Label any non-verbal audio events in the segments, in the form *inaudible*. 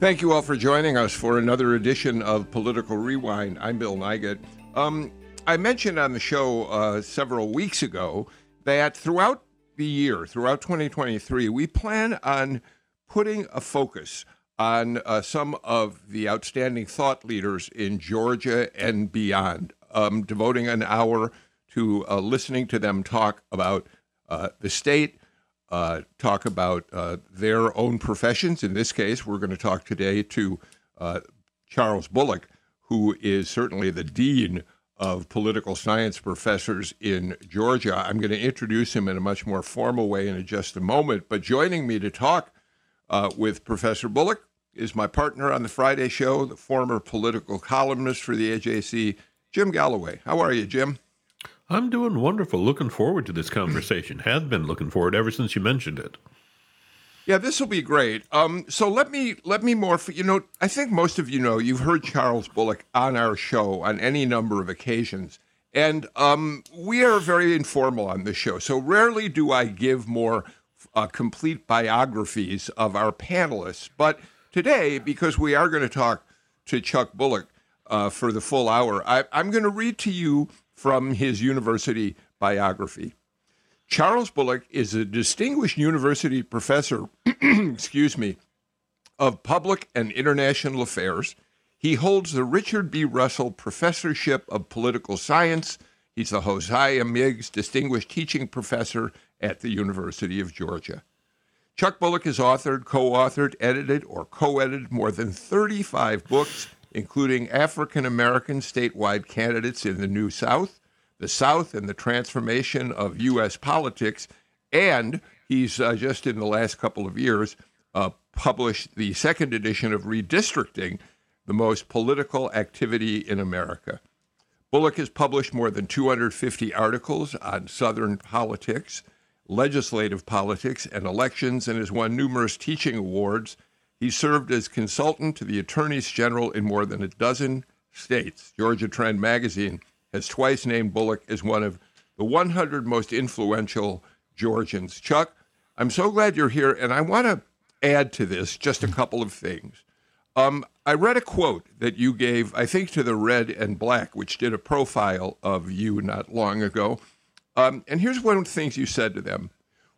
Thank you all for joining us for another edition of Political Rewind. I'm Bill Nigut. Um, I mentioned on the show uh, several weeks ago that throughout the year, throughout 2023, we plan on putting a focus on uh, some of the outstanding thought leaders in Georgia and beyond, um, devoting an hour to uh, listening to them talk about uh, the state, uh, talk about uh, their own professions. In this case, we're going to talk today to uh, Charles Bullock, who is certainly the dean of political science professors in Georgia. I'm going to introduce him in a much more formal way in just a moment. But joining me to talk uh, with Professor Bullock is my partner on the Friday show, the former political columnist for the AJC, Jim Galloway. How are you, Jim? I'm doing wonderful. Looking forward to this conversation. Have been looking forward ever since you mentioned it. Yeah, this will be great. Um, so let me let me more. You know, I think most of you know you've heard Charles Bullock on our show on any number of occasions, and um, we are very informal on this show. So rarely do I give more uh, complete biographies of our panelists. But today, because we are going to talk to Chuck Bullock uh, for the full hour, I, I'm going to read to you from his university biography. Charles Bullock is a distinguished university professor, *clears throat* excuse me, of public and international affairs. He holds the Richard B. Russell Professorship of Political Science. He's the Josiah Meigs Distinguished Teaching Professor at the University of Georgia. Chuck Bullock has authored, co authored, edited, or co edited more than 35 books including African American statewide candidates in the New South, the South, and the transformation of U.S. politics. And he's uh, just in the last couple of years uh, published the second edition of Redistricting, the most political activity in America. Bullock has published more than 250 articles on Southern politics, legislative politics, and elections, and has won numerous teaching awards he served as consultant to the attorneys general in more than a dozen states. Georgia Trend magazine has twice named Bullock as one of the 100 most influential Georgians. Chuck, I'm so glad you're here, and I want to add to this just a couple of things. Um, I read a quote that you gave, I think, to the Red and Black, which did a profile of you not long ago. Um, and here's one of the things you said to them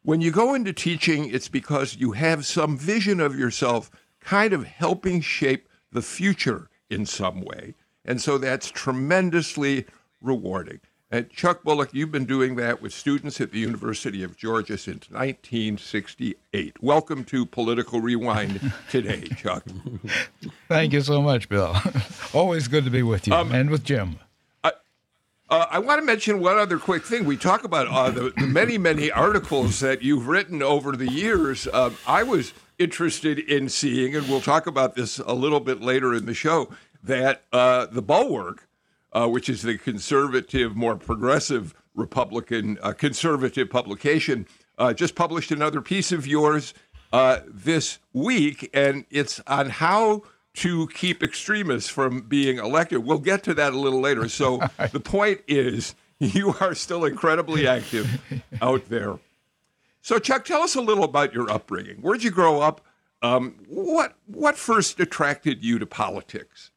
when you go into teaching, it's because you have some vision of yourself kind of helping shape the future in some way. And so that's tremendously rewarding. And Chuck Bullock, you've been doing that with students at the University of Georgia since 1968. Welcome to Political Rewind *laughs* today, Chuck. Thank you so much, Bill. *laughs* Always good to be with you um, and with Jim. Uh, I want to mention one other quick thing. We talk about uh, the, the, many, many articles that you've written over the years. Uh, I was interested in seeing, and we'll talk about this a little bit later in the show, that uh, the Bulwark, uh, which is the conservative, more progressive Republican uh, conservative publication, just published another piece of yours this week, and it's on how to keep extremists from being elected. We'll get to that a little later. So *laughs* the point is, you are still incredibly active *laughs* out there. So, Chuck, tell us a little about your upbringing. Where'd you grow up? Um, what what first attracted you to politics?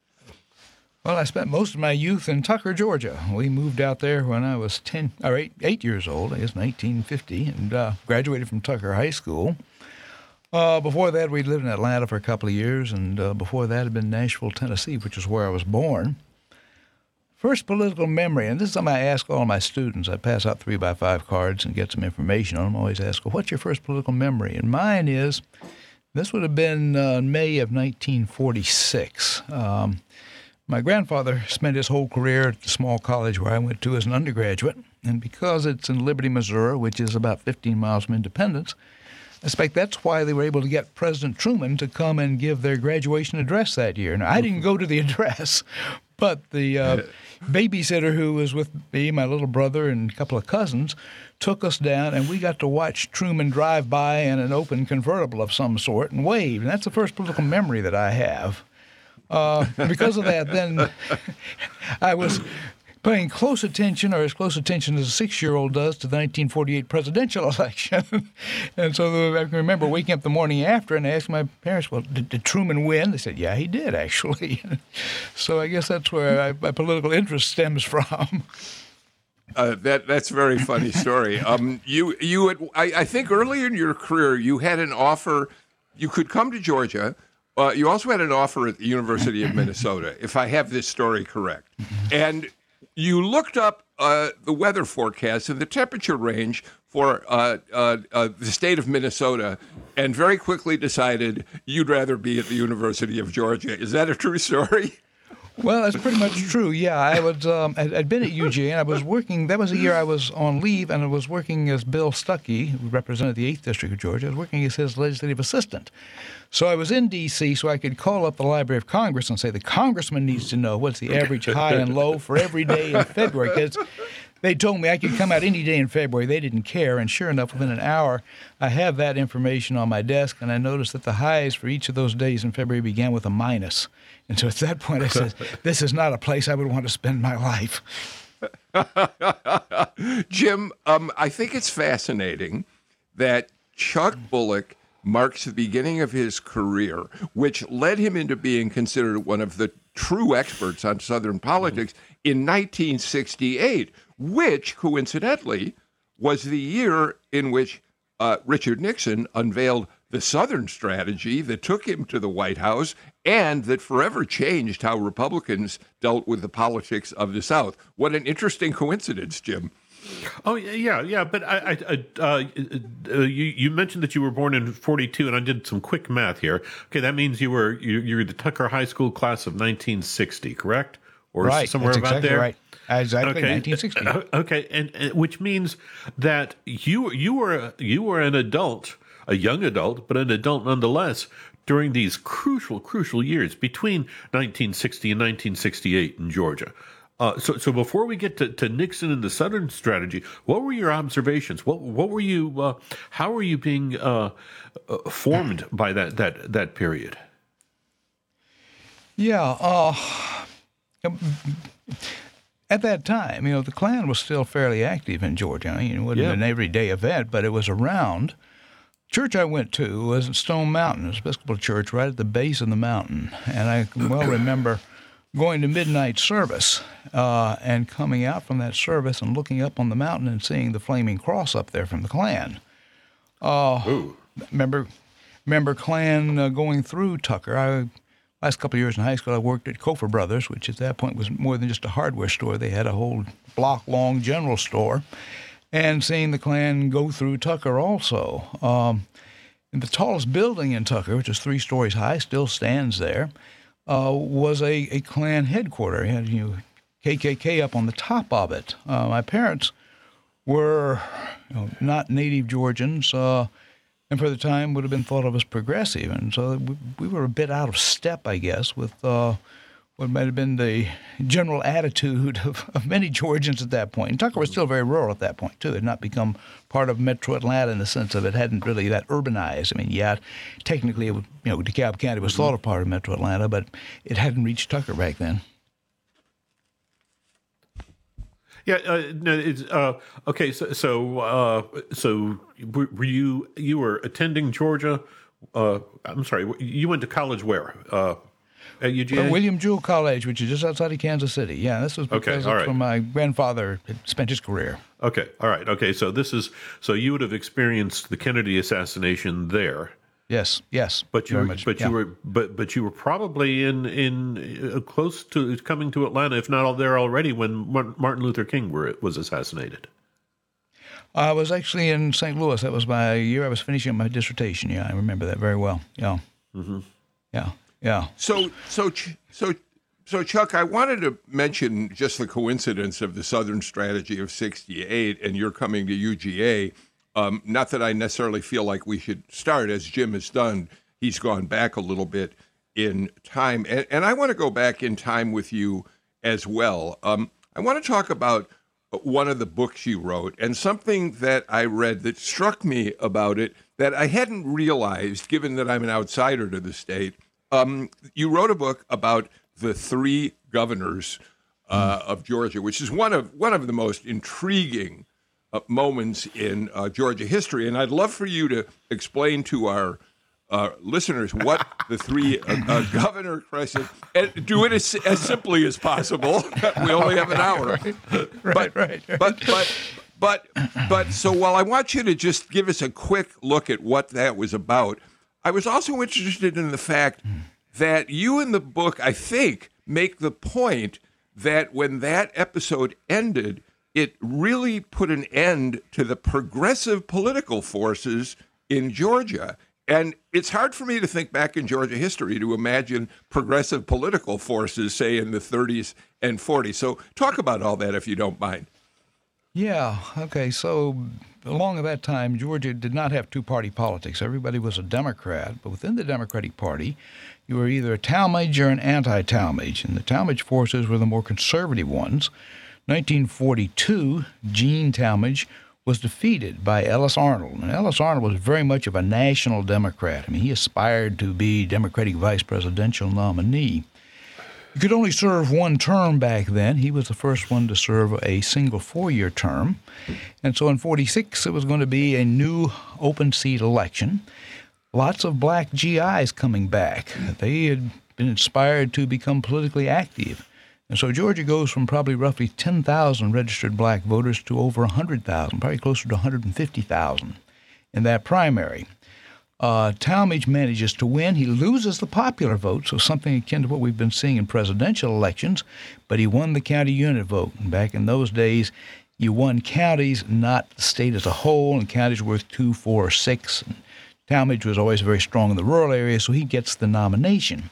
Well, I spent most of my youth in Tucker, Georgia. We moved out there when I was ten or eight, eight years old. I guess 1950, and uh, graduated from Tucker High School. Uh, before that, we lived in Atlanta for a couple of years, and uh, before that, had been Nashville, Tennessee, which is where I was born. First political memory, and this is something I ask all my students. I pass out three by five cards and get some information on them. I always ask, well, what's your first political memory? And mine is this would have been uh, May of 1946. Um, my grandfather spent his whole career at the small college where I went to as an undergraduate, and because it's in Liberty, Missouri, which is about 15 miles from Independence, I suspect that's why they were able to get President Truman to come and give their graduation address that year. Now, I didn't go to the *laughs* address, but the uh, babysitter who was with me, my little brother, and a couple of cousins took us down, and we got to watch Truman drive by in an open convertible of some sort and wave. And that's the first political memory that I have. Uh, because of that, then *laughs* I was paying close attention, or as close attention as a six-year-old does, to the 1948 presidential *laughs* election. and so I can remember waking up the morning after and asking my parents, "Well, did, did Truman win?" They said, "Yeah, he did, actually." *laughs* so I guess that's where I, my political interest stems *laughs* from. Uh, that that's a very funny story. Um, you you had, I, I think earlier in your career you had an offer. You could come to Georgia. Uh, you also had an offer at the University of Minnesota, if I have this story correct. And you looked up uh, the weather forecast and the temperature range for uh, uh, uh, the state of Minnesota, and very quickly decided you'd rather be at the University of Georgia. Is that a true story? *laughs* Well, that's pretty much true. Yeah, I was. Um, I'd, I'd been at UGA, and I was working. That was a year I was on leave, and I was working as Bill Stuckey, who represented the Eighth District of Georgia. I was working as his legislative assistant. So I was in D.C., so I could call up the Library of Congress and say the congressman needs to know what's the average high and low for every day in February. Because they told me I could come out any day in February. They didn't care, and sure enough, within an hour, I have that information on my desk, and I noticed that the highs for each of those days in February began with a minus. And so at that point, I said, *laughs* "This is not a place I would want to spend my life." *laughs* Jim, um, I think it's fascinating that Chuck Bullock marks the beginning of his career, which led him into being considered one of the true experts on Southern politics in 1968, which coincidentally was the year in which uh, Richard Nixon unveiled the Southern strategy that took him to the White House and that forever changed how Republicans dealt with the politics of the South. What an interesting coincidence, Jim. Oh yeah, yeah. But I, I, uh, uh, you you mentioned that you were born in '42, and I did some quick math here. Okay, that means you were you, you're the Tucker High School class of 1960, correct? Or right, somewhere about exactly there. Right. Exactly, okay. 1960. Uh, okay, and, and, which means that you you were you were an adult, a young adult, but an adult nonetheless during these crucial crucial years between 1960 and 1968 in Georgia. Uh, so, so before we get to, to Nixon and the Southern strategy, what were your observations? What what were you? Uh, how were you being uh, uh formed by that that that period? Yeah, uh, at that time, you know, the Klan was still fairly active in Georgia. I mean, it wasn't yeah. an everyday event, but it was around. Church I went to was at Stone Mountain, Episcopal Church, right at the base of the mountain, and I can well remember going to midnight service uh, and coming out from that service and looking up on the mountain and seeing the flaming cross up there from the Klan. Uh, remember, remember Klan uh, going through Tucker. I last couple of years in high school, I worked at Cofer Brothers, which at that point was more than just a hardware store. They had a whole block-long general store, and seeing the Klan go through Tucker also. Um, and the tallest building in Tucker, which is three stories high, still stands there uh, was a, a Klan headquarters. Had you know, KKK up on the top of it. Uh, my parents were you know, not native Georgians, uh, and for the time would have been thought of as progressive, and so we, we were a bit out of step, I guess, with uh, what might have been the general attitude of, of many Georgians at that point. And Tucker was still very rural at that point, too. It had not become part of metro Atlanta in the sense of it hadn't really that urbanized. I mean, yeah, technically, it, you know, DeKalb County was thought of part of metro Atlanta, but it hadn't reached Tucker back then. Yeah, uh, no, it's uh, okay. So, so, uh, so were you you were attending Georgia? Uh, I'm sorry, you went to college where? Uh, at UGA? William Jewell College, which is just outside of Kansas City. Yeah, this was because okay, that's where my grandfather spent his career. Okay, all right, okay. So this is so you would have experienced the Kennedy assassination there. Yes, yes. But you, were, much, but yeah. you were, but but you were probably in in uh, close to coming to Atlanta, if not all there already, when Martin Luther King were, was assassinated. I was actually in St. Louis. That was my year I was finishing my dissertation. Yeah, I remember that very well. Yeah. Mm-hmm. Yeah. Yeah. So so so so Chuck, I wanted to mention just the coincidence of the Southern strategy of '68 and you're coming to UGA. Um, not that I necessarily feel like we should start as Jim has done. He's gone back a little bit in time, and, and I want to go back in time with you as well. Um, I want to talk about one of the books you wrote and something that I read that struck me about it that I hadn't realized, given that I'm an outsider to the state. Um, you wrote a book about the three governors uh, of Georgia, which is one of one of the most intriguing uh, moments in uh, Georgia history. And I'd love for you to explain to our uh, listeners what the three uh, uh, governor crisis and do it as, as simply as possible. *laughs* we only have an hour, right, *laughs* but, right, right. but but but but so while I want you to just give us a quick look at what that was about, I was also interested in the fact that you in the book, I think, make the point that when that episode ended, it really put an end to the progressive political forces in Georgia. And it's hard for me to think back in Georgia history to imagine progressive political forces, say, in the 30s and 40s. So, talk about all that if you don't mind. Yeah. Okay. So, along that time, Georgia did not have two party politics. Everybody was a Democrat. But within the Democratic Party, you were either a Talmadge or an anti Talmadge. And the Talmadge forces were the more conservative ones. 1942, Gene Talmadge was defeated by Ellis Arnall. And Ellis Arnall was very much of a national Democrat. I mean, he aspired to be Democratic vice presidential nominee. He could only serve one term back then. He was the first one to serve a single four year term. And so in 46, it was going to be a new open seat election. Lots of black GIs coming back. They had been inspired to become politically active. And so Georgia goes from probably roughly 10,000 registered black voters to over 100,000, probably closer to 150,000 in that primary. Uh, Talmadge manages to win. He loses the popular vote, so something akin to what we've been seeing in presidential elections, but he won the county unit vote. And back in those days, you won counties, not the state as a whole, and counties worth two, four, or six. And Talmadge was always very strong in the rural area, so he gets the nomination.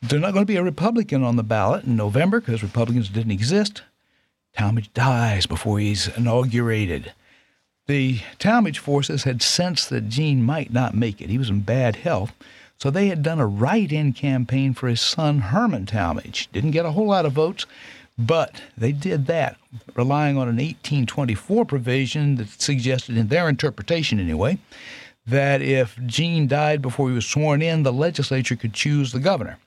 There's not going to be a Republican on the ballot in November because Republicans didn't exist. Talmadge dies before he's inaugurated. The Talmadge forces had sensed that Gene might not make it. He was in bad health. So they had done a write in campaign for his son, Herman Talmadge. Didn't get a whole lot of votes, but they did that, relying on an 1824 provision that suggested, in their interpretation anyway, that if Gene died before he was sworn in, the legislature could choose the governor.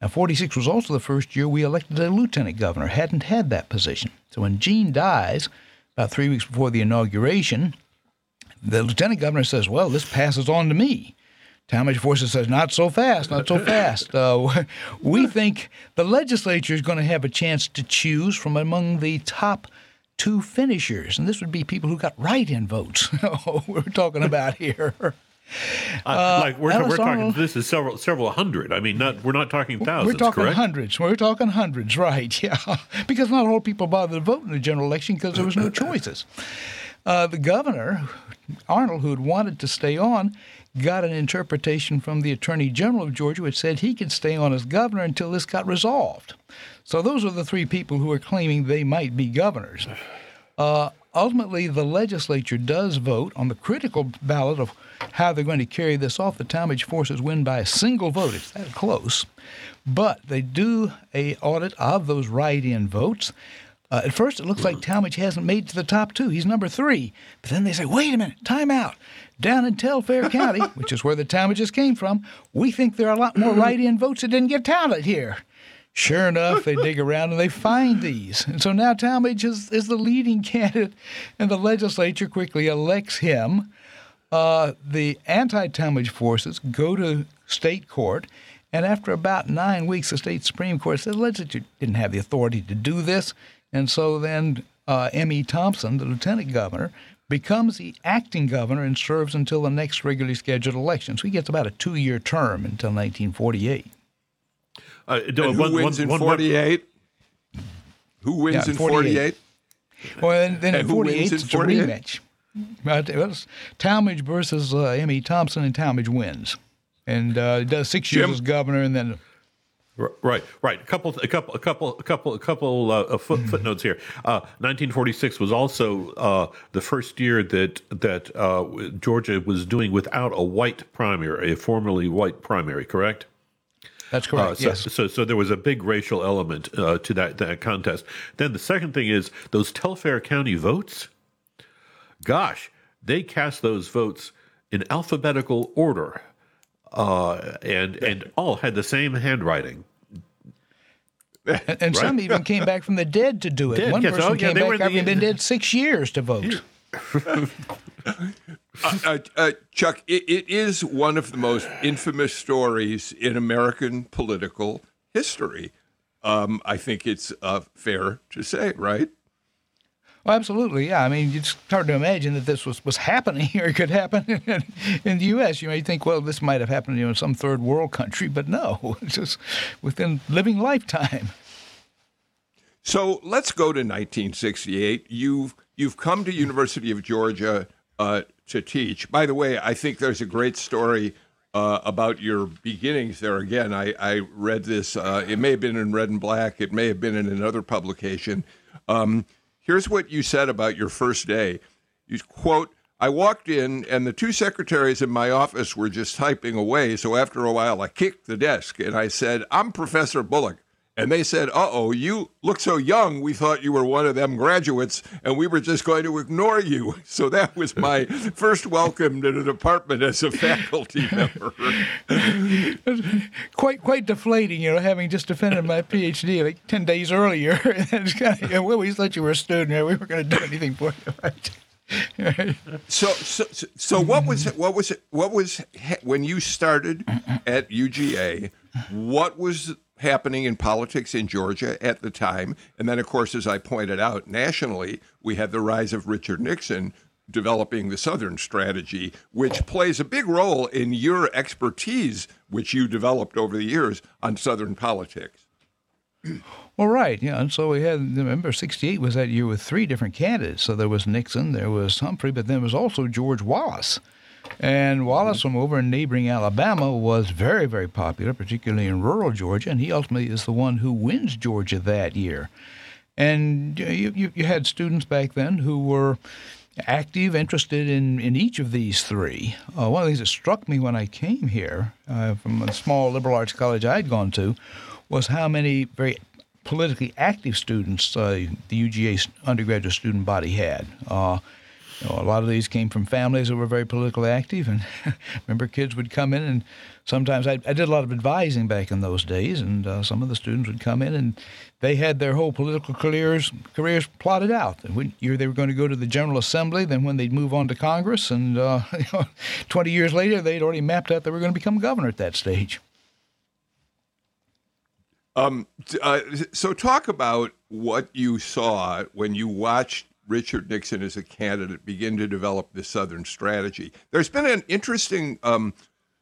Now, 46 was also the first year we elected a lieutenant governor, hadn't had that position. So when Gene dies, about three weeks before the inauguration, the lieutenant governor says, Well, this passes on to me. Talmadge Forces says, Not so fast, not so fast. Uh, *laughs* we think the legislature is going to have a chance to choose from among the top two finishers. And this would be people who got write in votes, *laughs* we're talking about here. Uh, like we're, we're talking, this is several several hundred. I mean, not we're not talking thousands. We're talking correct? hundreds. We're talking hundreds, *laughs* right? Yeah, because not all people bothered to vote in the general election because there was no choices. Uh, the governor, Arnall, who had wanted to stay on, got an interpretation from the Attorney General of Georgia, which said he could stay on as governor until this got resolved. So those are the three people who are claiming they might be governors. Uh, ultimately, the legislature does vote on the critical ballot of how they're going to carry this off. The Talmadge forces win by a single vote. It's that close. But they do a audit of those write-in votes. Uh, at first, it looks like Talmadge hasn't made it to the top two. He's number three. But then they say, wait a minute, time out. Down in Telfair County, *laughs* which is where the Talmadges came from, we think there are a lot more *laughs* write-in votes that didn't get counted here. Sure enough, they dig around and they find these. And so now Talmadge is, is the leading *laughs* candidate, and the legislature quickly elects him. Uh, the anti Talmadge forces go to state court, and after about nine weeks, the state Supreme Court said the legislature didn't have the authority to do this. And so then uh, M.E. Thompson, the lieutenant governor, becomes the acting governor and serves until the next regularly scheduled election. So he gets about a two year term until 1948. Uh, who one, wins one, in 48? Who wins yeah, in 48? Well, then, then in 48, it's 48? a rematch. It was Talmadge versus uh, M.E. Thompson, and Talmadge wins. And uh, does six years Jim, as governor, and then Right, right. A couple, a couple, a couple, a couple, a couple uh, foot, footnotes here. Uh, 1946 was also uh, the first year that that uh, Georgia was doing without a white primary, a formerly white primary. Correct. That's correct. Uh, so, yes. so, so there was a big racial element uh, to that that contest. Then the second thing is those Telfair County votes. Gosh, they cast those votes in alphabetical order uh, and and all had the same handwriting. And, and some even came back from the dead to do it. Dead, One yes. person Oh, yeah, came they back were the- having been dead six years to vote. *laughs* uh, uh, Chuck, it, it is one of the most infamous stories in American political history. Um, I think it's uh, fair to say, right? Well, absolutely, yeah. I mean, it's hard to imagine that this was, was happening *laughs* or could happen *laughs* in, in the U.S. You may think, well, this might have happened you know, in some third world country, but no, *laughs* it's just within living lifetime. So let's go to 1968. You've you've come to University of Georgia uh, to teach. By the way, I think there's a great story uh, about your beginnings there. Again, I, I read this. Uh, it may have been in Red and Black. It may have been in another publication. Um, here's what you said about your first day. You quote. I walked in, and the two secretaries in my office were just typing away. So after a while, I kicked the desk and I said, I'm Professor Bullock. And they said, Uh oh, you look so young. We thought you were one of them graduates, and we were just going to ignore you. *laughs* So that was my *laughs* first welcome to the department as a faculty member. *laughs* Quite quite deflating, you know, having just defended my PhD like 10 days earlier. and it's kind of, well, we thought you were a student. We weren't going to do anything for you. Right? So, so, so- so what was it? What was it? What was when you started at UGA? What was happening in politics in Georgia at the time? And then, of course, as I pointed out, nationally, we had the rise of Richard Nixon developing the Southern strategy, which plays a big role in your expertise, which you developed over the years on Southern politics. *clears throat* Well, right, yeah, and so we had. Remember, '68 was that year with three different candidates. So there was Nixon, there was Humphrey, but then there was also George Wallace. And Wallace from over in neighboring Alabama was very, very popular, particularly in rural Georgia, and he ultimately is the one who wins Georgia that year. And you, you, you had students back then who were active, interested in, in each of these three. Uh, one of the things that struck me when I came here uh, from a small liberal arts college I'd gone to was how many very politically active students uh, the UGA undergraduate student body had. You know, a lot of these came from families that were very politically active, and *laughs* remember, kids would come in, and sometimes I, I did a lot of advising back in those days, and uh, some of the students would come in, and they had their whole political careers careers plotted out. And when they were going to go to the General Assembly, then when they'd move on to Congress, and uh, *laughs* you know, 20 years later, they'd already mapped out they were going to become governor at that stage. Um, uh, so talk about what you saw when you watched Richard Nixon as a candidate begin to develop the Southern strategy. There's been an interesting, um,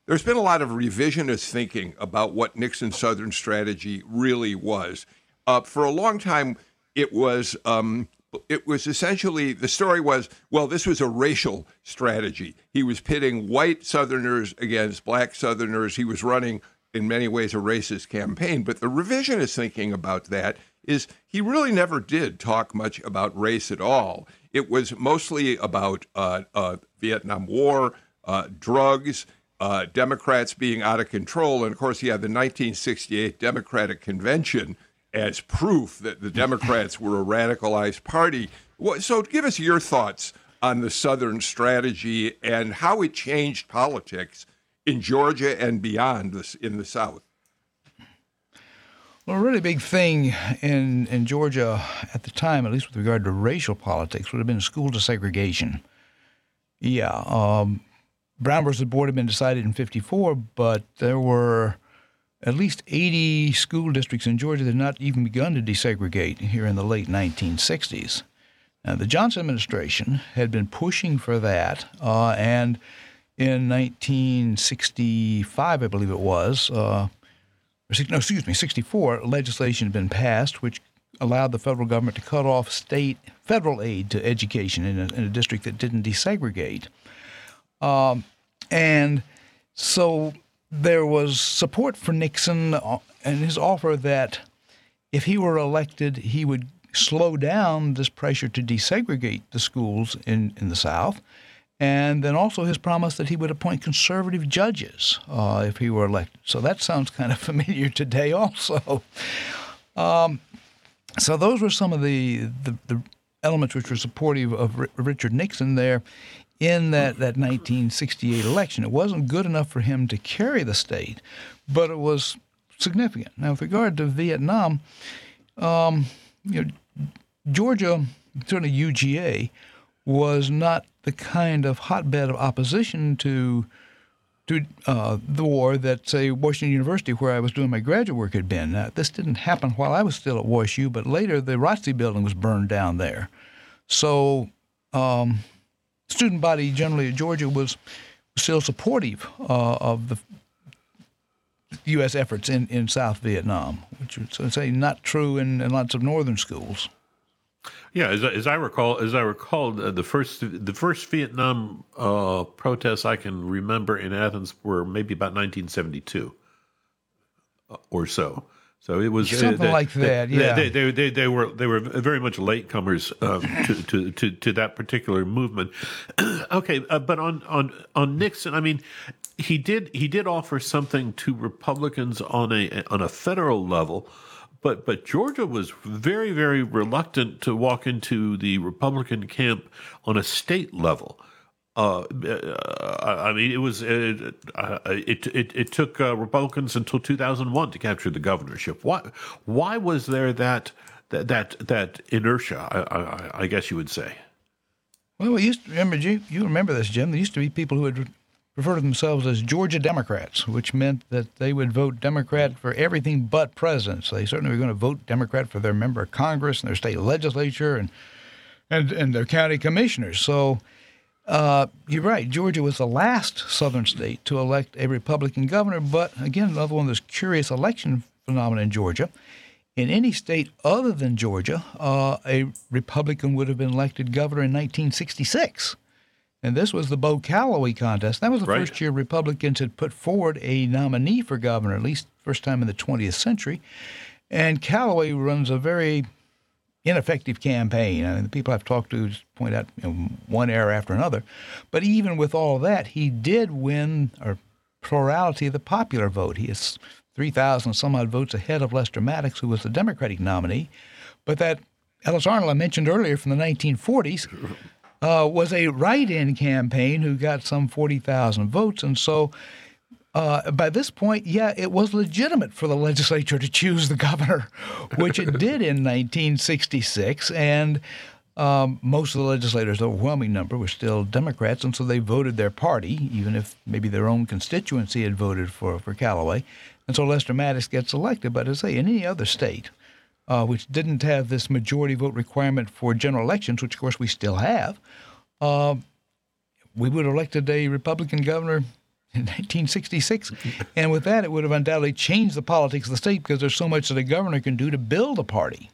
there's been a lot of revisionist thinking about what Nixon's Southern strategy really was. Uh, for a long time, it was um, it was essentially the story was well, this was a racial strategy. He was pitting white Southerners against black Southerners. He was running in many ways a racist campaign. But the revisionist thinking about that is he really never did talk much about race at all. It was mostly about uh, uh, Vietnam War, uh, drugs, uh, Democrats being out of control. And of course, he had the 1968 Democratic Convention as proof that the Democrats were a radicalized party. So, give us your thoughts on the Southern strategy and how it changed politics in Georgia and beyond in the South. Well, a really big thing in, in Georgia at the time, at least with regard to racial politics, would have been school desegregation. Yeah, um, Brown versus Board had been decided in 54, but there were at least 80 school districts in Georgia that had not even begun to desegregate here in the late 1960s. Now, the Johnson administration had been pushing for that, uh, and in 1965, I believe it was, uh, no, excuse me, 64, legislation had been passed which allowed the federal government to cut off state federal aid to education in a, in a district that didn't desegregate. Um, and so there was support for Nixon uh, and his offer that if he were elected, he would slow down this pressure to desegregate the schools in, in the South. And then also his promise that he would appoint conservative judges uh, if he were elected. So that sounds kind of *laughs* familiar today, also. Um, so those were some of the, the, the, elements which were supportive of R- Richard Nixon there in that, that 1968 election. It wasn't good enough for him to carry the state, but it was significant. Now, with regard to Vietnam, um, you know, Georgia, certainly UGA, was not the kind of hotbed of opposition to to uh, the war that, say, Washington University, where I was doing my graduate work, had been. Now, this didn't happen while I was still at WashU, but later the ROTC building was burned down there. So, um, student body generally at Georgia was still supportive uh, of the U.S. efforts in, in South Vietnam, which would say not true in, in lots of northern schools. Yeah, as, as I recall, as I recall, uh, the first the first Vietnam uh, protests I can remember in Athens were maybe about 1972 uh, or so. So it was uh, something uh, like that. They, yeah, they, they, they, they, were they were very much latecomers um, to, to, to to that particular movement. *clears throat* okay, uh, but on on on Nixon, I mean, he did he did offer something to Republicans on a on a federal level but but Georgia was very very reluctant to walk into the Republican camp on a state level. Uh, uh, I mean, it was uh, uh it, it it took uh, Republicans until 2001 to capture the governorship. Why why was there that that that, that inertia? I, I, I guess you would say. Well, we used to remember you. You remember this, Jim? There used to be people who would refer to themselves as Georgia Democrats, which meant that they would vote Democrat for everything but presidents. They certainly were going to vote Democrat for their member of Congress and their state legislature and and, and their county commissioners. So uh, you're right. Georgia was the last southern state to elect a Republican governor, but again, another one of those curious election phenomena in Georgia. In any state other than Georgia, uh, a Republican would have been elected governor in 1966. And this was the Bo Callaway contest. That was the right. first year Republicans had put forward a nominee for governor, at least first time in the 20th century. And Callaway runs a very ineffective campaign. I mean, the people I've talked to point out you know, one error after another. But even with all that, he did win a plurality of the popular vote. He is 3,000 some odd votes ahead of Lester Maddox, who was the Democratic nominee. But that Ellis Arnall I mentioned earlier from the 1940s uh, was a write-in campaign who got some 40,000 votes, and so uh, by this point, yeah, it was legitimate for the legislature to choose the governor, *laughs* which it did in 1966, and um, most of the legislators, the overwhelming number, were still Democrats, and so they voted their party, even if maybe their own constituency had voted for, for Callaway. And so Lester Maddox gets elected. But as I say, in any other state, uh, which didn't have this majority vote requirement for general elections, which of course we still have, uh, we would have elected a Republican governor in *laughs* 1966. and with that, it would have undoubtedly changed the politics of the state because there's so much that a governor can do to build a party.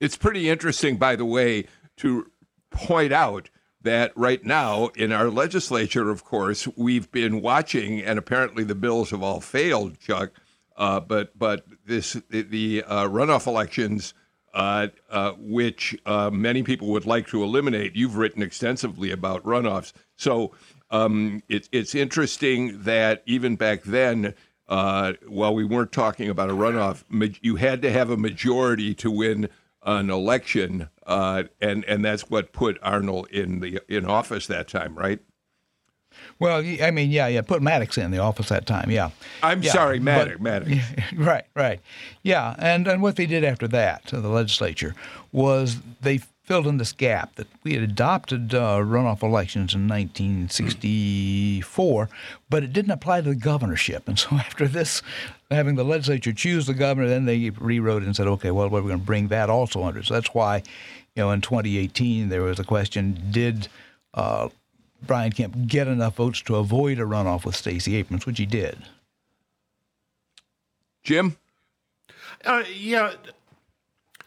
It's pretty interesting, by the way, to point out that right now in our legislature, of course, we've been watching, and apparently the bills have all failed, Chuck, uh, but but this the uh, runoff elections, uh, uh, which uh, many people would like to eliminate. You've written extensively about runoffs, so um, it, it's interesting that even back then, while we weren't talking about a runoff, you had to have a majority to win an election, and and that's what put Arnall in the in office that time, right? Well, I mean, yeah, yeah. Put Maddox in the office that time. Yeah. I'm yeah, sorry, Maddox. Maddox. Yeah, *laughs* right, right. Yeah, and and what they did after that, the legislature, was they filled in this gap that we had adopted uh, runoff elections in 1964, but it didn't apply to the governorship. And so *laughs* after this, having the legislature choose the governor, then they rewrote it and said, okay, well, we're going to bring that also under. So that's why, you know, in 2018 there was a question: Did uh, Brian Kemp get enough votes to avoid a runoff with Stacey Abrams, which he did. Jim? Uh, yeah.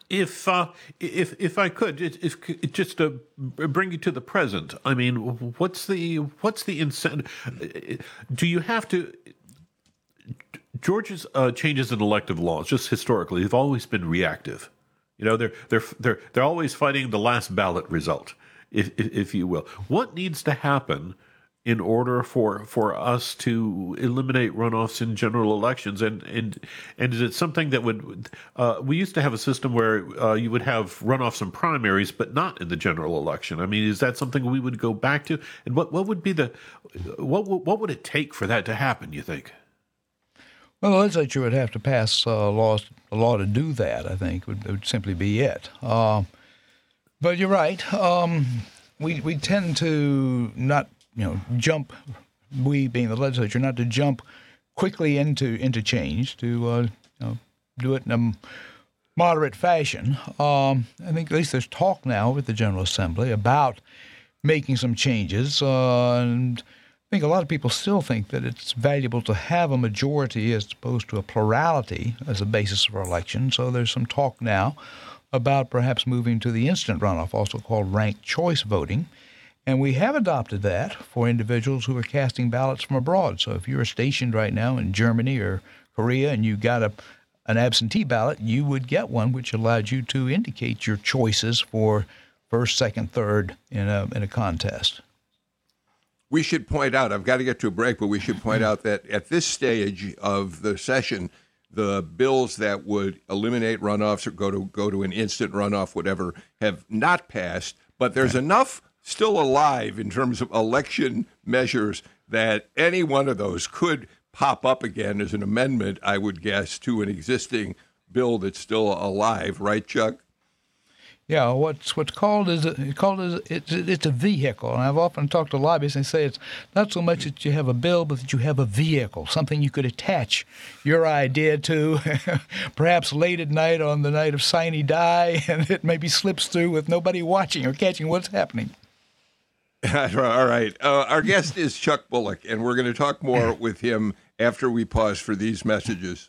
If uh, if if I could, if, if, just to bring you to the present, I mean, what's the what's the incentive? Do you have to Georgia's uh, changes in elective laws, just historically, have always been reactive. You know, they're they're they're they're always fighting the last ballot result, if if, if you will. What needs to happen in order for for us to eliminate runoffs in general elections and and and is it something that would uh, we used to have a system where uh, you would have runoffs and primaries but not in the general election i mean is that something we would go back to and what what would be the what what would it take for that to happen you think well, the legislature would have to pass uh, laws, a law to do that. I think would, would simply be it. Uh, but you're right. Um, we we tend to not you know, jump, we being the legislature, not to jump quickly into into change, to uh, you know, do it in a moderate fashion. Um, I think at least there's talk now with the General Assembly about making some changes, uh, and I think a lot of people still think that it's valuable to have a majority as opposed to a plurality as a basis for election. So there's some talk now about perhaps moving to the instant runoff, also called ranked choice voting. And we have adopted that for individuals who are casting ballots from abroad. So if you're stationed right now in Germany or Korea and you got a an absentee ballot, you would get one which allowed you to indicate your choices for first, second, third in a in a contest. We should point out, I've got to get to a break, but we should point out that at this stage of the session, the bills that would eliminate runoffs or go to go to an instant runoff, whatever, have not passed. But there's enough still alive in terms of election measures that any one of those could pop up again as an amendment, I would guess, to an existing bill that's still alive, right, Chuck? Yeah, what's what's called is a, called is it's it's a vehicle, and I've often talked to lobbyists and they say it's not so much that you have a bill, but that you have a vehicle, something you could attach your idea to, *laughs* perhaps late at night on the night of sine die, *laughs* and it maybe slips through with nobody watching or catching what's happening. *laughs* All right. Uh, our guest is Chuck Bullock, and we're going to talk more with him after we pause for these messages.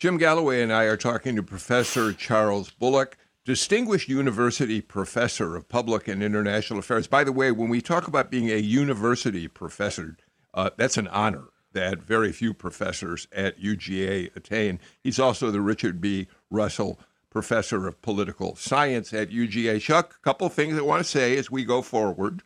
Jim Galloway and I are talking to Professor Charles Bullock, Distinguished University Professor of Public and International Affairs. By the way, when we talk about being a university professor, uh, that's an honor that very few professors at UGA attain. He's also the Richard B. Russell Professor of Political Science at UGA. Chuck, a couple things I want to say as we go forward.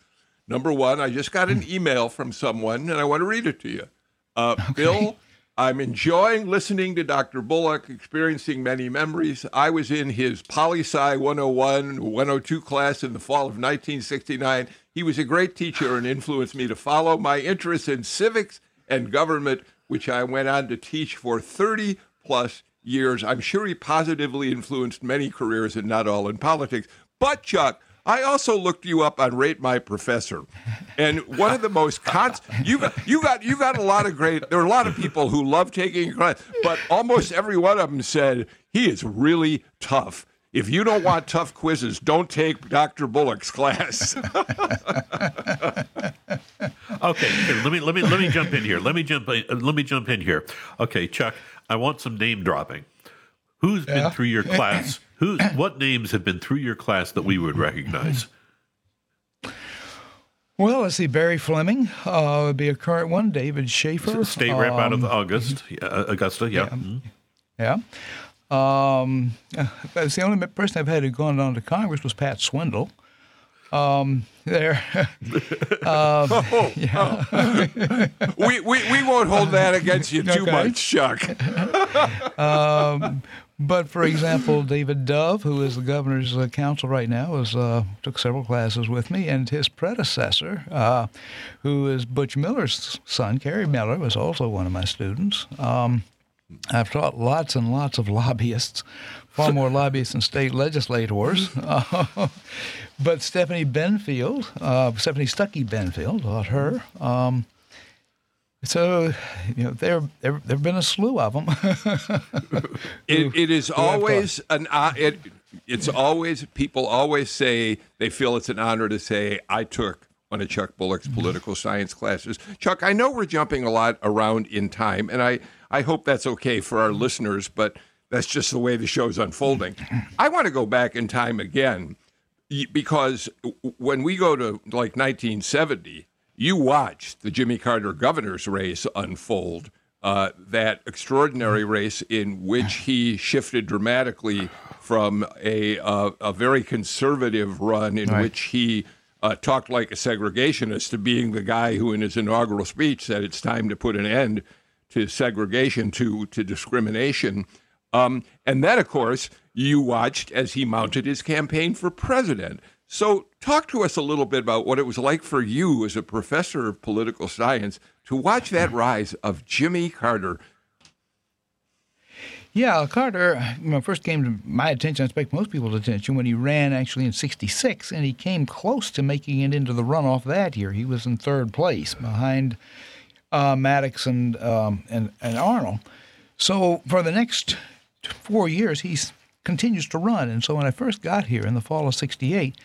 Number one, I just got an email from someone, and I want to read it to you. Uh, okay. Bill I'm enjoying listening to Dr. Bullock, experiencing many memories. I was in his Poli Sci 101, 102 class in the fall of 1969. He was a great teacher and influenced me to follow my interests in civics and government, which I went on to teach for 30 plus years. I'm sure he positively influenced many careers and not all in politics. But, Chuck, I also looked you up on Rate My Professor, and one of the most cons you got you got you got a lot of great. There are a lot of people who love taking class, but almost every one of them said he is really tough. If you don't want tough quizzes, don't take Dr. Bullock's class. *laughs* okay, here, let me let me let me jump in here. Let me jump let me jump in here. Okay, Chuck, I want some name dropping. Who's yeah. been through your *laughs* class? Who? What names have been through your class that we would recognize? Well, let's see. Barry Fleming uh, would be a current one. David Schaefer, state rep um, out of um, August, uh, Augusta. Yeah. Yeah. Mm-hmm. yeah. Um, that's the only person I've had who gone on to Congress was Pat Swindall. Um, there. *laughs* um, oh, yeah. we, we, we won't hold that against you *laughs* too okay. much, Chuck. um, but for example, David Dove, who is the governor's uh, counsel right now, was uh, took several classes with me, and his predecessor, uh, who is Butch Miller's son, Kerry Miller, was also one of my students. Um, I've taught lots and lots of lobbyists far more *laughs* lobbyists than state legislators. Uh, *laughs* but Stephanie Benfield, uh, Stephanie Stuckey Benfield, taught her. Um, so, you know, there there there've been a slew of them. *laughs* it, it is always an it. It's always people always say they feel it's an honor to say I took one of Chuck Bullock's mm-hmm. political science classes. Chuck, I know we're jumping a lot around in time, and I I hope that's okay for our listeners, but that's just the way the show's unfolding. I want to go back in time again because when we go to like 1970 you watched the Jimmy Carter governor's race unfold, uh, that extraordinary race in which he shifted dramatically from a, uh, a very conservative run in right. which he uh, talked like a segregationist to being the guy who, in his inaugural speech, said it's time to put an end to segregation, to, to discrimination. Um, and then, of course, you watched as he mounted his campaign for president. So, talk to us a little bit about what it was like for you as a professor of political science to watch that rise of Jimmy Carter. Yeah, Carter you know, first came to my attention, I expect most people's attention, when he ran actually in 66, and he came close to making it into the runoff that year. He was in third place behind uh, Maddox and, um, and, and Arnall. So for the next four years, he continues to run. And so when I first got here in the fall of 68,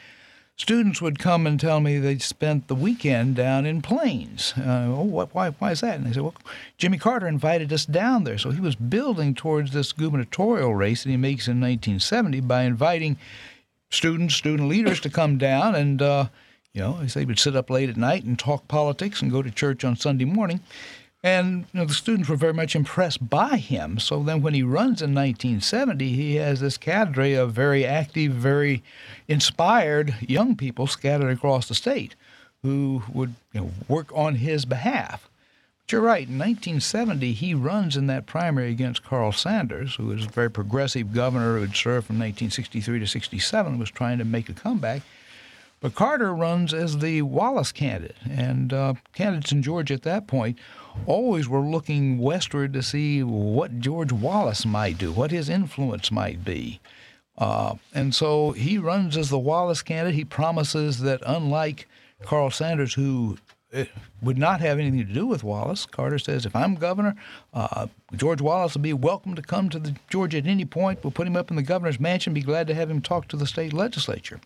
students would come and tell me they'd spent the weekend down in Plains. Uh, oh, what, why, why is that? And they said, well, Jimmy Carter invited us down there. So he was building towards this gubernatorial race that he makes in 1970 by inviting students, student leaders to come down and, uh, you know, they would sit up late at night and talk politics and go to church on Sunday morning. And you know, the students were very much impressed by him. So then, when he runs in 1970, he has this cadre of very active, very inspired young people scattered across the state who would you know, work on his behalf. But you're right, in 1970, he runs in that primary against Carl Sanders, who was a very progressive governor who had served from 1963 to 67 was trying to make a comeback. But Carter runs as the Wallace candidate, and uh, candidates in Georgia at that point always were looking westward to see what George Wallace might do, what his influence might be. Uh, and so he runs as the Wallace candidate. He promises that, unlike Carl Sanders, who uh, would not have anything to do with Wallace, Carter says, if I'm governor, uh, George Wallace will be welcome to come to the Georgia at any point. We'll put him up in the governor's mansion. Be glad to have him talk to the state legislature.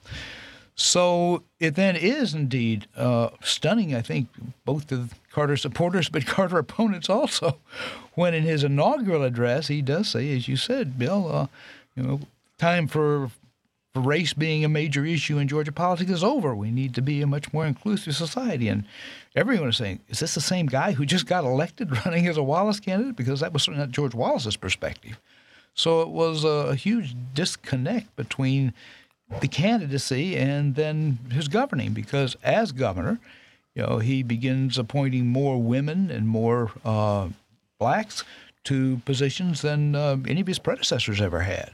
So it then is indeed uh, stunning, I think, both to Carter supporters but *laughs* Carter opponents also, when in his inaugural address he does say, as you said, Bill, uh, you know, time for, for race being a major issue in Georgia politics is over. We need to be a much more inclusive society. And everyone is saying, is this the same guy who just got elected *laughs* running as a Wallace candidate? Because that was certainly not George Wallace's perspective. So it was a huge disconnect between the candidacy and then his governing because as governor, you know, he begins appointing more women and more uh, blacks to positions than uh, any of his predecessors ever had.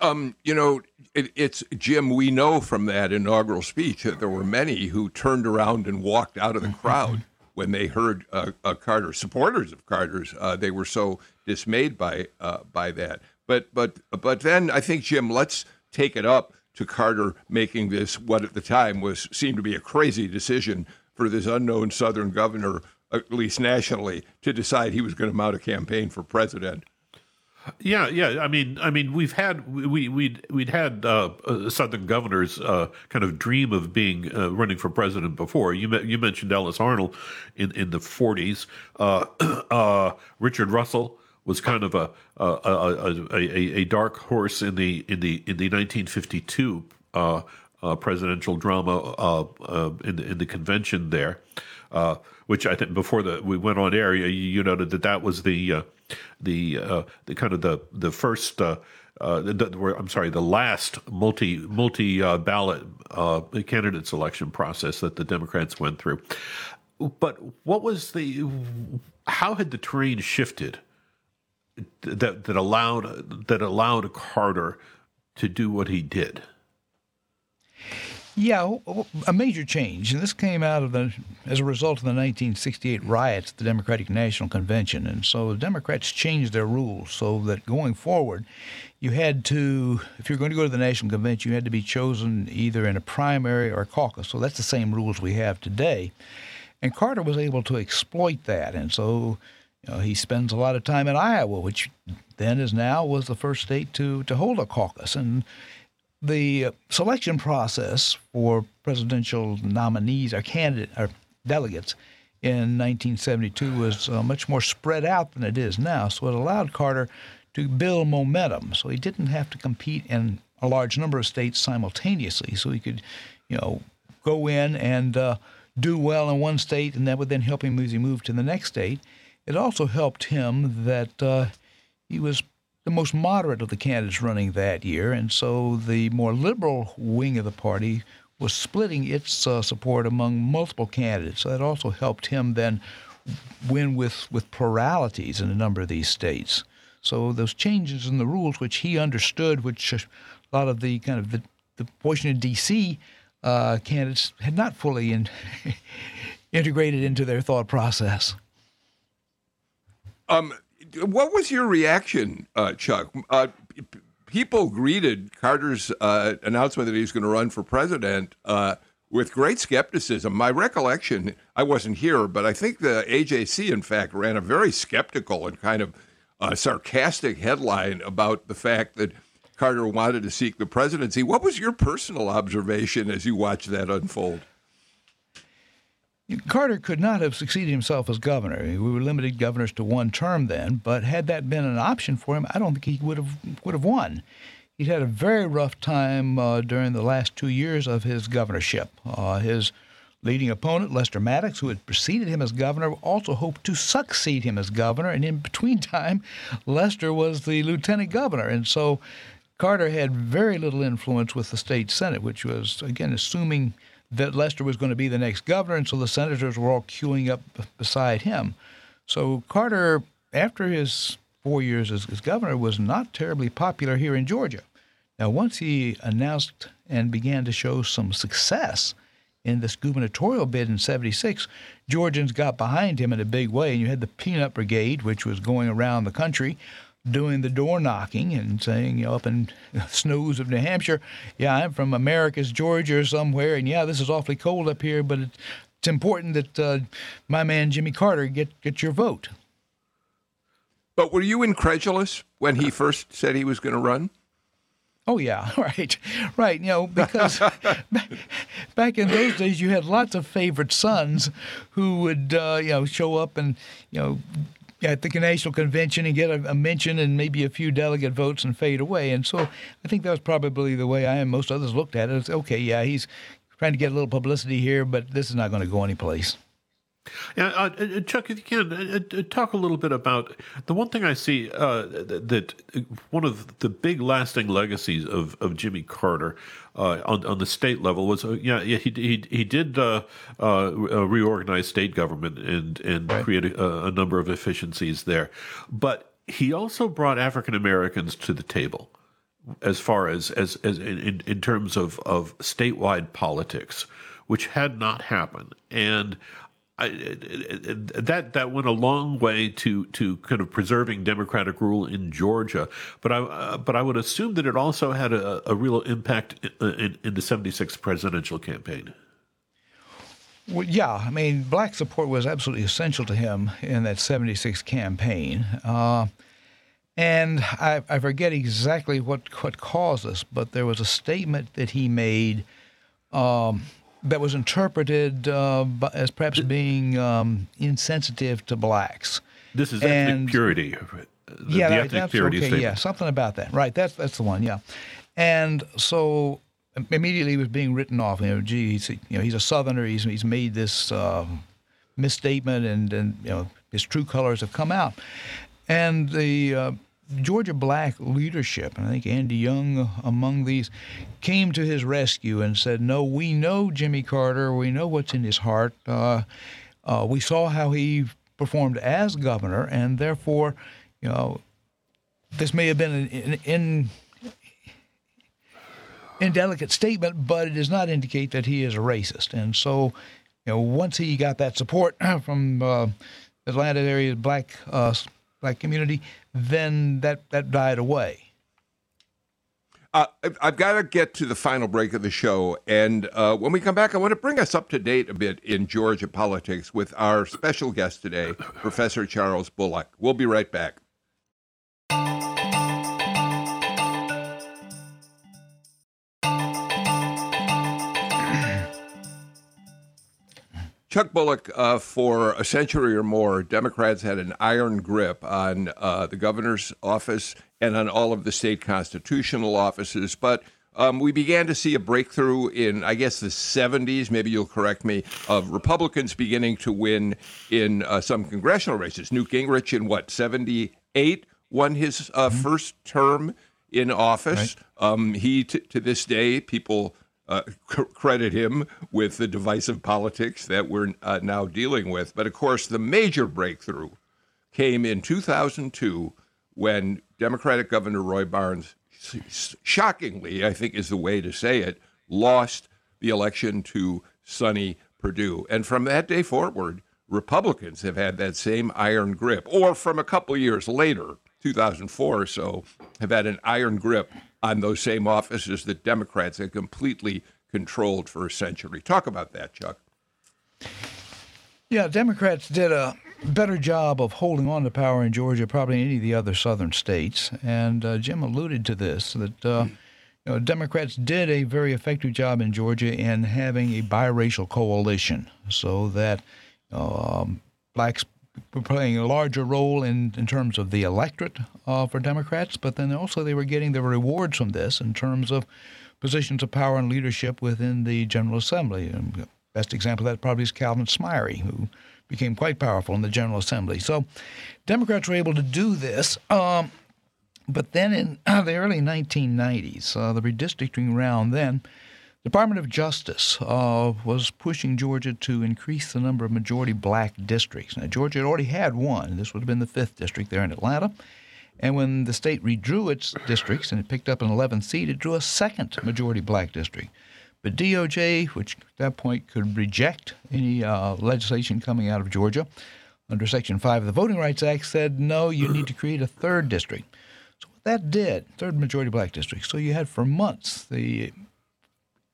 Um, you know, it, it's Jim. We know from that inaugural speech that there were many who turned around and walked out of the crowd *laughs* when they heard uh, uh Carter. Supporters of Carter's, uh, they were so dismayed by uh, by that. But but but then I think Jim, let's take it up to Carter making this what at the time was seemed to be a crazy decision for this unknown Southern governor, at least nationally, to decide he was going to mount a campaign for president. Yeah, yeah. I mean, I mean, we've had we we'd we'd had uh, uh, Southern governors uh, kind of dream of being uh, running for president before. You you mentioned Ellis Arnall in in the forties. Uh, *clears throat* Richard Russell was kind of a a, a, a, a dark horse in the in the in the 1952 uh, uh, presidential drama uh, uh, in the in the convention there, uh, which I think before the we went on air, you, you noted that that was the uh, the the kind of the the first. The, I'm sorry, the last multi multi ballot candidate selection process that the Democrats went through. But what was the? How had the terrain shifted that that allowed that allowed Carter to do what he did? Yeah, a major change, and this came out of the as a result of the 1968 riots at the Democratic National Convention, and so the Democrats changed their rules so that going forward, you had to, if you're going to go to the National Convention, you had to be chosen either in a primary or a caucus. So that's the same rules we have today, and Carter was able to exploit that, and so. You know, he spends a lot of time in Iowa, which then is now was the first state to to hold a caucus, and the selection process for presidential nominees or candidate or delegates in 1972 was uh, much more spread out than it is now. So it allowed Carter to build momentum. So he didn't have to compete in a large number of states simultaneously. So he could, you know, go in and uh, do well in one state, and that would then help him as he moved to the next state. It also helped him that uh, he was the most moderate of the candidates running that year, and so the more liberal wing of the party was splitting its uh, support among multiple candidates. So that also helped him then win with, with pluralities in a number of these states. So those changes in the rules, which he understood, which a lot of the kind of the, the Washington D.C. Uh, candidates had not fully in, *laughs* integrated into their thought process. Um, what was your reaction, uh, Chuck? Uh, people greeted Carter's uh, announcement that he was going to run for president uh, with great skepticism. My recollection, I wasn't here, but I think the AJC, in fact, ran a very skeptical and kind of uh, sarcastic headline about the fact that Carter wanted to seek the presidency. What was your personal observation as you watched that unfold? Carter could not have succeeded himself as governor. We were limited governors to one term then, but had that been an option for him, I don't think he would have would have won. He'd had a very rough time uh, during the last two years of his governorship. Uh, his leading opponent, Lester Maddox, who had preceded him as governor, also hoped to succeed him as governor. And in between time, Lester was the lieutenant governor, and so Carter had very little influence with the state senate, which was again assuming that Lester was going to be the next governor, and so the senators were all queuing up beside him. So Carter, after his four years as, as governor, was not terribly popular here in Georgia. Now, once he announced and began to show some success in this gubernatorial bid in 76, Georgians got behind him in a big way. And you had the Peanut Brigade, which was going around the country doing the door knocking and saying, you know, up in *laughs* snows of New Hampshire, yeah, I'm from Americus Georgia or somewhere, and yeah, this is awfully cold up here, but it's, it's important that uh, my man Jimmy Carter get get your vote. But were you incredulous when he first said he was going to run? Oh yeah, *laughs* right, right. You know, because *laughs* back in those days, you had lots of favorite sons who would, uh, you know, show up and you know at the national convention and get a, a, mention and maybe a few delegate votes and fade away. And so I think that was probably the way I and most others looked at it. It's okay, yeah, he's trying to get a little publicity here, but this is not going to go anyplace. Yeah, uh, uh, Chuck, if you can uh, uh, talk a little bit about the one thing I see uh, that one of the big lasting legacies of, of Jimmy Carter uh, on on the state level was yeah, yeah he he he did reorganize state government and and right. create a, a number of efficiencies there, but he also brought African Americans to the table as far as as, as in, in terms of, of statewide politics, which had not happened. And I, that that went a long way to to kind of preserving democratic rule in Georgia, but I uh, but I would assume that it also had a, a real impact in, in, in the '76 presidential campaign. Well, yeah, I mean, black support was absolutely essential to him in that '76 campaign. Uh, and I, I, forget exactly what, what caused this, but there was a statement that he made um, that was interpreted uh, as perhaps being um, insensitive to blacks. This is ethnic and, purity. The, yeah, the ethnic purity okay, statement. yeah, something about that. Right, that's that's the one. Yeah, and so immediately he was being written off. You know, gee, he's, you know, he's a Southerner. He's he's made this uh, misstatement, and and you know his true colors have come out, and the uh, Georgia black leadership, and I think Andy Young among these, came to his rescue and said, No, we know Jimmy Carter. We know what's in his heart. Uh, uh, we saw how he performed as governor, and therefore, you know, this may have been an, an, an indelicate statement, but it does not indicate that he is a racist. And so, you know, once he got that support *clears throat* from uh, Atlanta area black uh, black community, then that that died away. Uh, I've got to get to the final break of the show. And uh, when we come back, I want to bring us up to date a bit in Georgia politics with our special guest today, Professor Charles Bullock. We'll be right back. Chuck Bullock, uh, for a century or more, Democrats had an iron grip on uh, the governor's office and on all of the state constitutional offices. But um, we began to see a breakthrough in, I guess, the 70s, maybe you'll correct me, of Republicans beginning to win in uh, some congressional races. Newt Gingrich in what, 78, won his uh, mm-hmm. first term in office. Right. Um, he, t- to this day, people uh, credit him with the divisive politics that we're uh, now dealing with. But of course, the major breakthrough came in 2002 when Democratic Governor Roy Barnes, shockingly, I think is the way to say it, lost the election to Sonny Perdue. And from that day forward, Republicans have had that same iron grip, or from a couple years later, 2004 or so, have had an iron grip on those same offices that Democrats had completely controlled for a century. Talk about that, Chuck. Yeah, Democrats did a better job of holding on to power in Georgia, probably any of the other southern states. And uh, Jim alluded to this that uh, you know, Democrats did a very effective job in Georgia in having a biracial coalition, so that um, blacks playing a larger role in, in terms of the electorate uh, for Democrats, but then also they were getting the rewards from this in terms of positions of power and leadership within the General Assembly. And best example of that probably is Calvin Smyre, who became quite powerful in the General Assembly. So Democrats were able to do this. Um, but then in *clears throat* the early 1990s, uh, the redistricting round then, Department of Justice uh, was pushing Georgia to increase the number of majority black districts. Now, Georgia had already had one. This would have been the fifth district there in Atlanta. And when the state redrew its districts and it picked up an 11th seat, it drew a second majority black district. But DOJ, which at that point could reject any uh, legislation coming out of Georgia under Section 5 of the Voting Rights Act, said no, you need to create a third district. So what that did, third majority black district. So you had for months the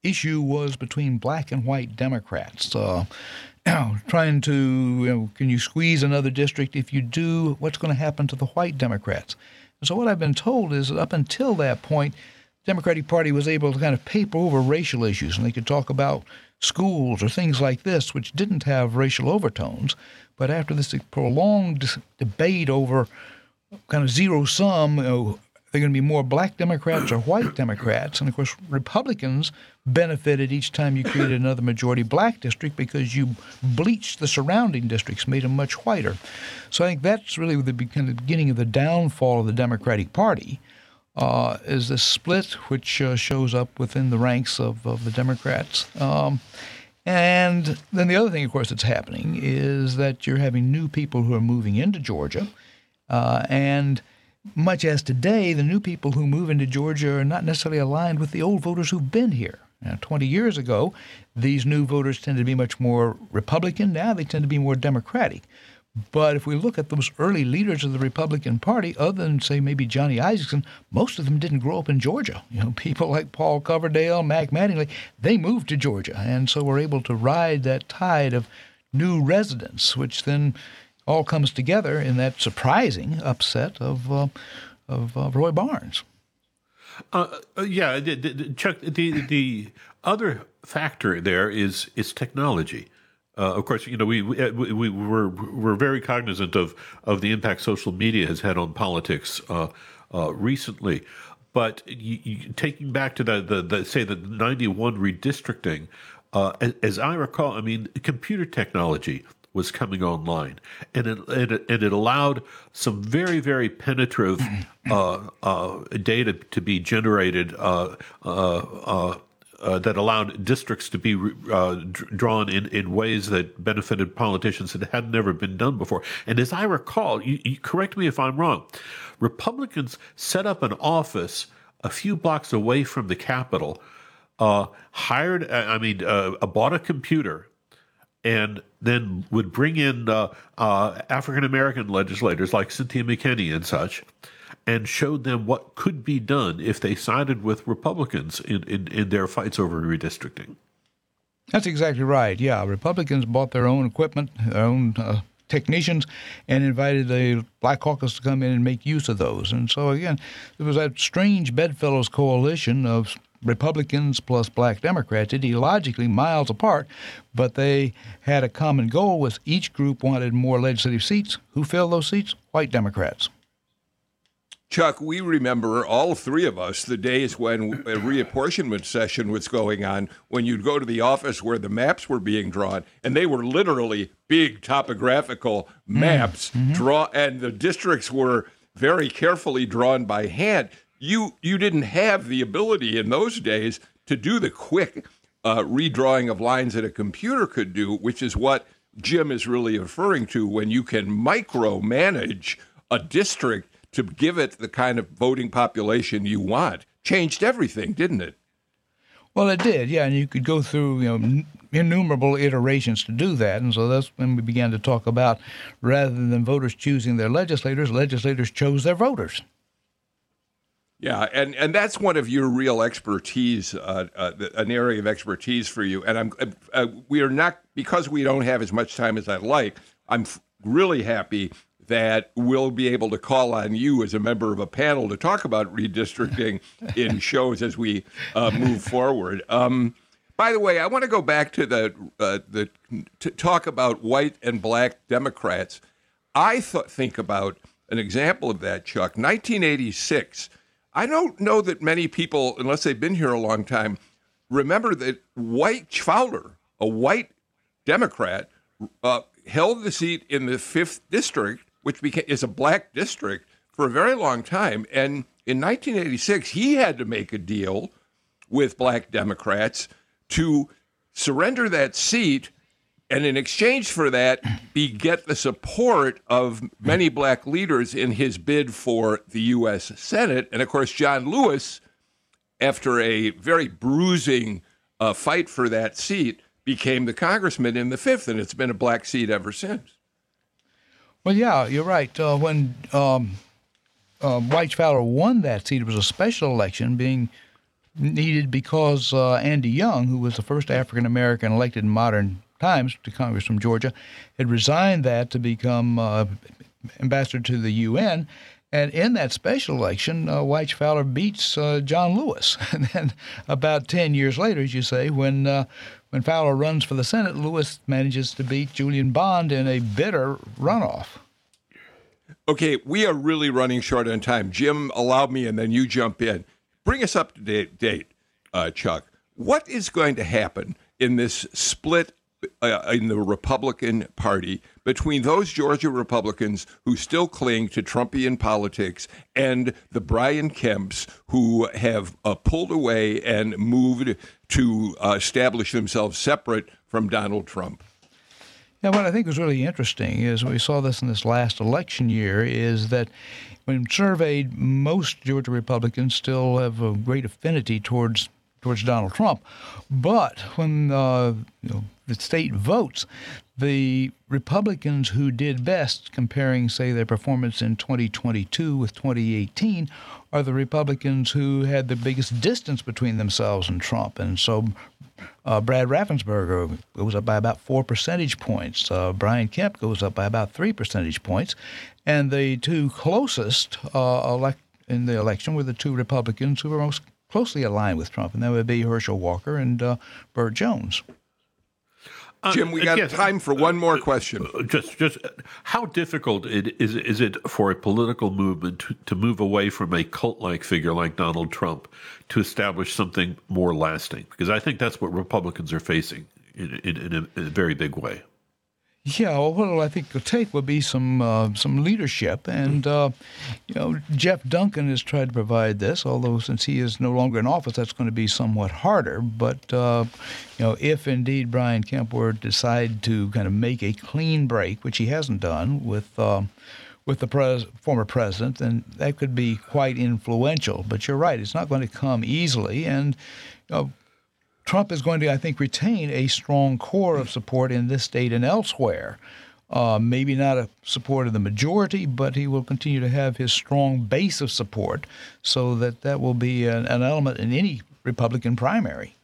issue was between black and white Democrats. Uh, *clears throat* trying to, you know, can you squeeze another district? If you do, what's going to happen to the white Democrats? And so what I've been told is that up until that point, the Democratic Party was able to kind of paper over racial issues, and they could talk about schools or things like this, which didn't have racial overtones. But after this prolonged debate over kind of zero sum, you know, they're going to be more black Democrats or white Democrats. And of course, Republicans benefited each time you created another majority black district because you bleached the surrounding districts, made them much whiter. So I think that's really the beginning of the downfall of the Democratic Party. Uh, is this split, which uh, shows up within the ranks of, of the Democrats. Um, and then the other thing, of course, that's happening is that you're having new people who are moving into Georgia. Uh, and much as today, the new people who move into Georgia are not necessarily aligned with the old voters who've been here. Now, 20 years ago, these new voters tended to be much more Republican. Now they tend to be more Democratic. But if we look at those early leaders of the Republican Party, other than say maybe Johnny Isakson, most of them didn't grow up in Georgia. *laughs* You know, people like Paul Coverdell, Mack Mattingly, they moved to Georgia, and so we're able to ride that tide of new residents, which then all comes together in that surprising upset of uh, of uh, Roy Barnes. Uh, uh yeah, Chuck. The the other factor there is is technology. Uh, of course, you know we, we we we're we're very cognizant of of the impact social media has had on politics uh, recently. But you, you, taking back to the, the, the say the ninety one redistricting, as, as I recall, I mean computer technology was coming online, and it, and it, and it allowed some very very penetrative *clears throat* uh, uh, data to be generated uh, uh, uh, uh that allowed districts to be drawn in, in ways that benefited politicians that had never been done before. And as I recall, you, you correct me if I'm wrong, Republicans set up an office a few blocks away from the Capitol uh, hired, I mean, uh, bought a computer and then would bring in uh, uh, African American legislators like Cynthia McKinney and such, and showed them what could be done if they sided with Republicans in, in, in their fights over redistricting. That's exactly right. Yeah, Republicans bought their own equipment, their own uh, technicians, and invited the Black Caucus to come in and make use of those. And so again, there was that strange bedfellows coalition of Republicans plus black Democrats, ideologically miles apart, but they had a common goal with each group wanted more legislative seats. Who filled those seats? White Democrats. Chuck, we remember all three of us the days when a reapportionment session was going on, when you'd go to the office where the maps were being drawn, and they were literally big topographical maps mm-hmm. draw, and the districts were very carefully drawn by hand you you didn't have the ability in those days to do the quick uh, redrawing of lines that a computer could do, which is what Jim is really referring to when you can micromanage a district to give it the kind of voting population you want. Changed everything, didn't it? Well, it did, yeah, and you could go through you know innumerable iterations to do that, and so that's when we began to talk about rather than voters choosing their legislators, legislators chose their voters. Yeah, and, and that's one of your real expertise, uh, uh, an area of expertise for you. And I'm uh, we are not because we don't have as much time as I'd like. I'm really happy that we'll be able to call on you as a member of a panel to talk about redistricting *laughs* in shows as we uh, move forward. Um, by the way, I want to go back to the uh, the to talk about white and black Democrats. I th- think about an example of that, Chuck. 1986 I don't know that many people, unless they've been here a long time, remember that Wyche Fowler, a white Democrat, uh, held the seat in the fifth district, which became, is a black district, for a very long time. And in 1986, he had to make a deal with black Democrats to surrender that seat and in exchange for that, be get the support of many black leaders in his bid for the U.S. Senate. And of course, John Lewis, after a very bruising uh, fight for that seat, became the congressman in the fifth, and it's been a black seat ever since. Well, yeah, you're right. Uh, when um, uh, Wyche Fowler won that seat, it was a special election being needed because uh, Andy Young, who was the first African American elected in modern times to Congress from Georgia, had resigned that to become uh, ambassador to the UN. And in that special election, uh, Wyche Fowler beats uh, John Lewis. *laughs* and then about 10 years later, as you say, when, uh, when Fowler runs for the Senate, Lewis manages to beat Julian Bond in a bitter runoff. Okay, we are really running short on time. Jim, allow me, and then you jump in. Bring us up to date, date uh, Chuck. What is going to happen in this split uh, in the Republican Party between those Georgia Republicans who still cling to Trumpian politics and the Brian Kemps who have uh, pulled away and moved to uh, establish themselves separate from Donald Trump. Yeah, what I think was really interesting is we saw this in this last election year is that when surveyed, most Georgia Republicans still have a great affinity towards towards Donald Trump. But when uh, you know, the state votes, the Republicans who did best, comparing, say, their performance in 2022 with 2018, are the Republicans who had the biggest distance between themselves and Trump. And so uh, Brad Raffensperger goes up by about four percentage points. Uh, Brian Kemp goes up by about three percentage points. And the two closest uh, elect- in the election were the two Republicans who were most closely aligned with Trump, and that would be Herschel Walker and uh, Burt Jones. Uh, Jim, we got yes, time for one more question. Uh, just, just how difficult it is is it for a political movement to, to move away from a cult-like figure like Donald Trump to establish something more lasting? Because I think that's what Republicans are facing in, in, in, a, in a very big way. Yeah, well, what I think it'll take will be some uh, some leadership, and uh, you know, Jeff Duncan has tried to provide this. Although since he is no longer in office, that's going to be somewhat harder. But uh, you know, if indeed Brian Kemp were to decide to kind of make a clean break, which he hasn't done with um, with the pres- former president, then that could be quite influential. But you're right; it's not going to come easily, and Trump is going to, I think, retain a strong core of support in this state and elsewhere. Uh, maybe not a support of the majority, but he will continue to have his strong base of support, so that that will be an, an element in any Republican primary.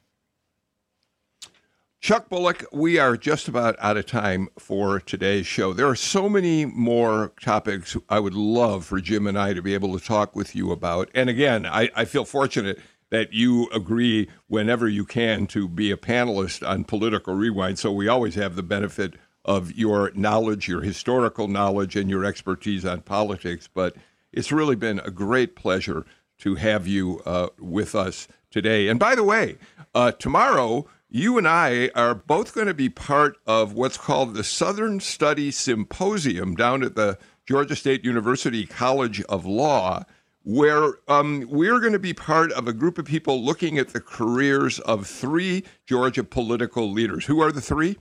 Chuck Bullock, we are just about out of time for today's show. There are so many more topics I would love for Jim and I to be able to talk with you about. And again, I, I feel fortunate that you agree whenever you can to be a panelist on Political Rewind. So we always have the benefit of your knowledge, your historical knowledge, and your expertise on politics. But it's really been a great pleasure to have you uh, with us today. And by the way, uh, tomorrow, you and I are both going to be part of what's called the Southern Studies Symposium down at the Georgia State University College of Law, where um, we're going to be part of a group of people looking at the careers of three Georgia political leaders. Who are the three?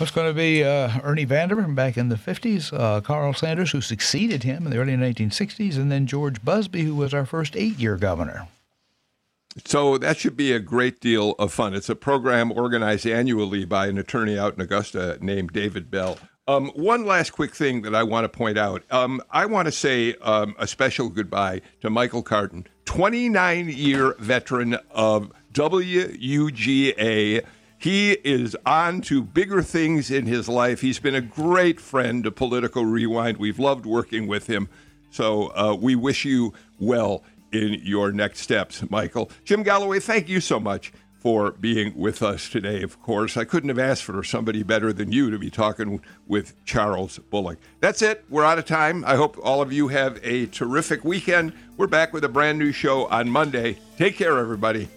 It's going to be uh, Ernie Vandiver back in the 50s, uh, Carl Sanders, who succeeded him in the early 1960s, and then George Busbee, who was our first eight year governor. So that should be a great deal of fun. It's a program organized annually by an attorney out in Augusta named David Bell. Um, one last quick thing that I want to point out. Um, I want to say um, a special goodbye to Michael Carton, 29 year veteran of WUGA. He is on to bigger things in his life. He's been a great friend to Political Rewind. We've loved working with him. So uh, we wish you well in your next steps, Michael. Jim Galloway, thank you so much for being with us today, of course. I couldn't have asked for somebody better than you to be talking with Charles Bullock. That's it. We're out of time. I hope all of you have a terrific weekend. We're back with a brand new show on Monday. Take care, everybody.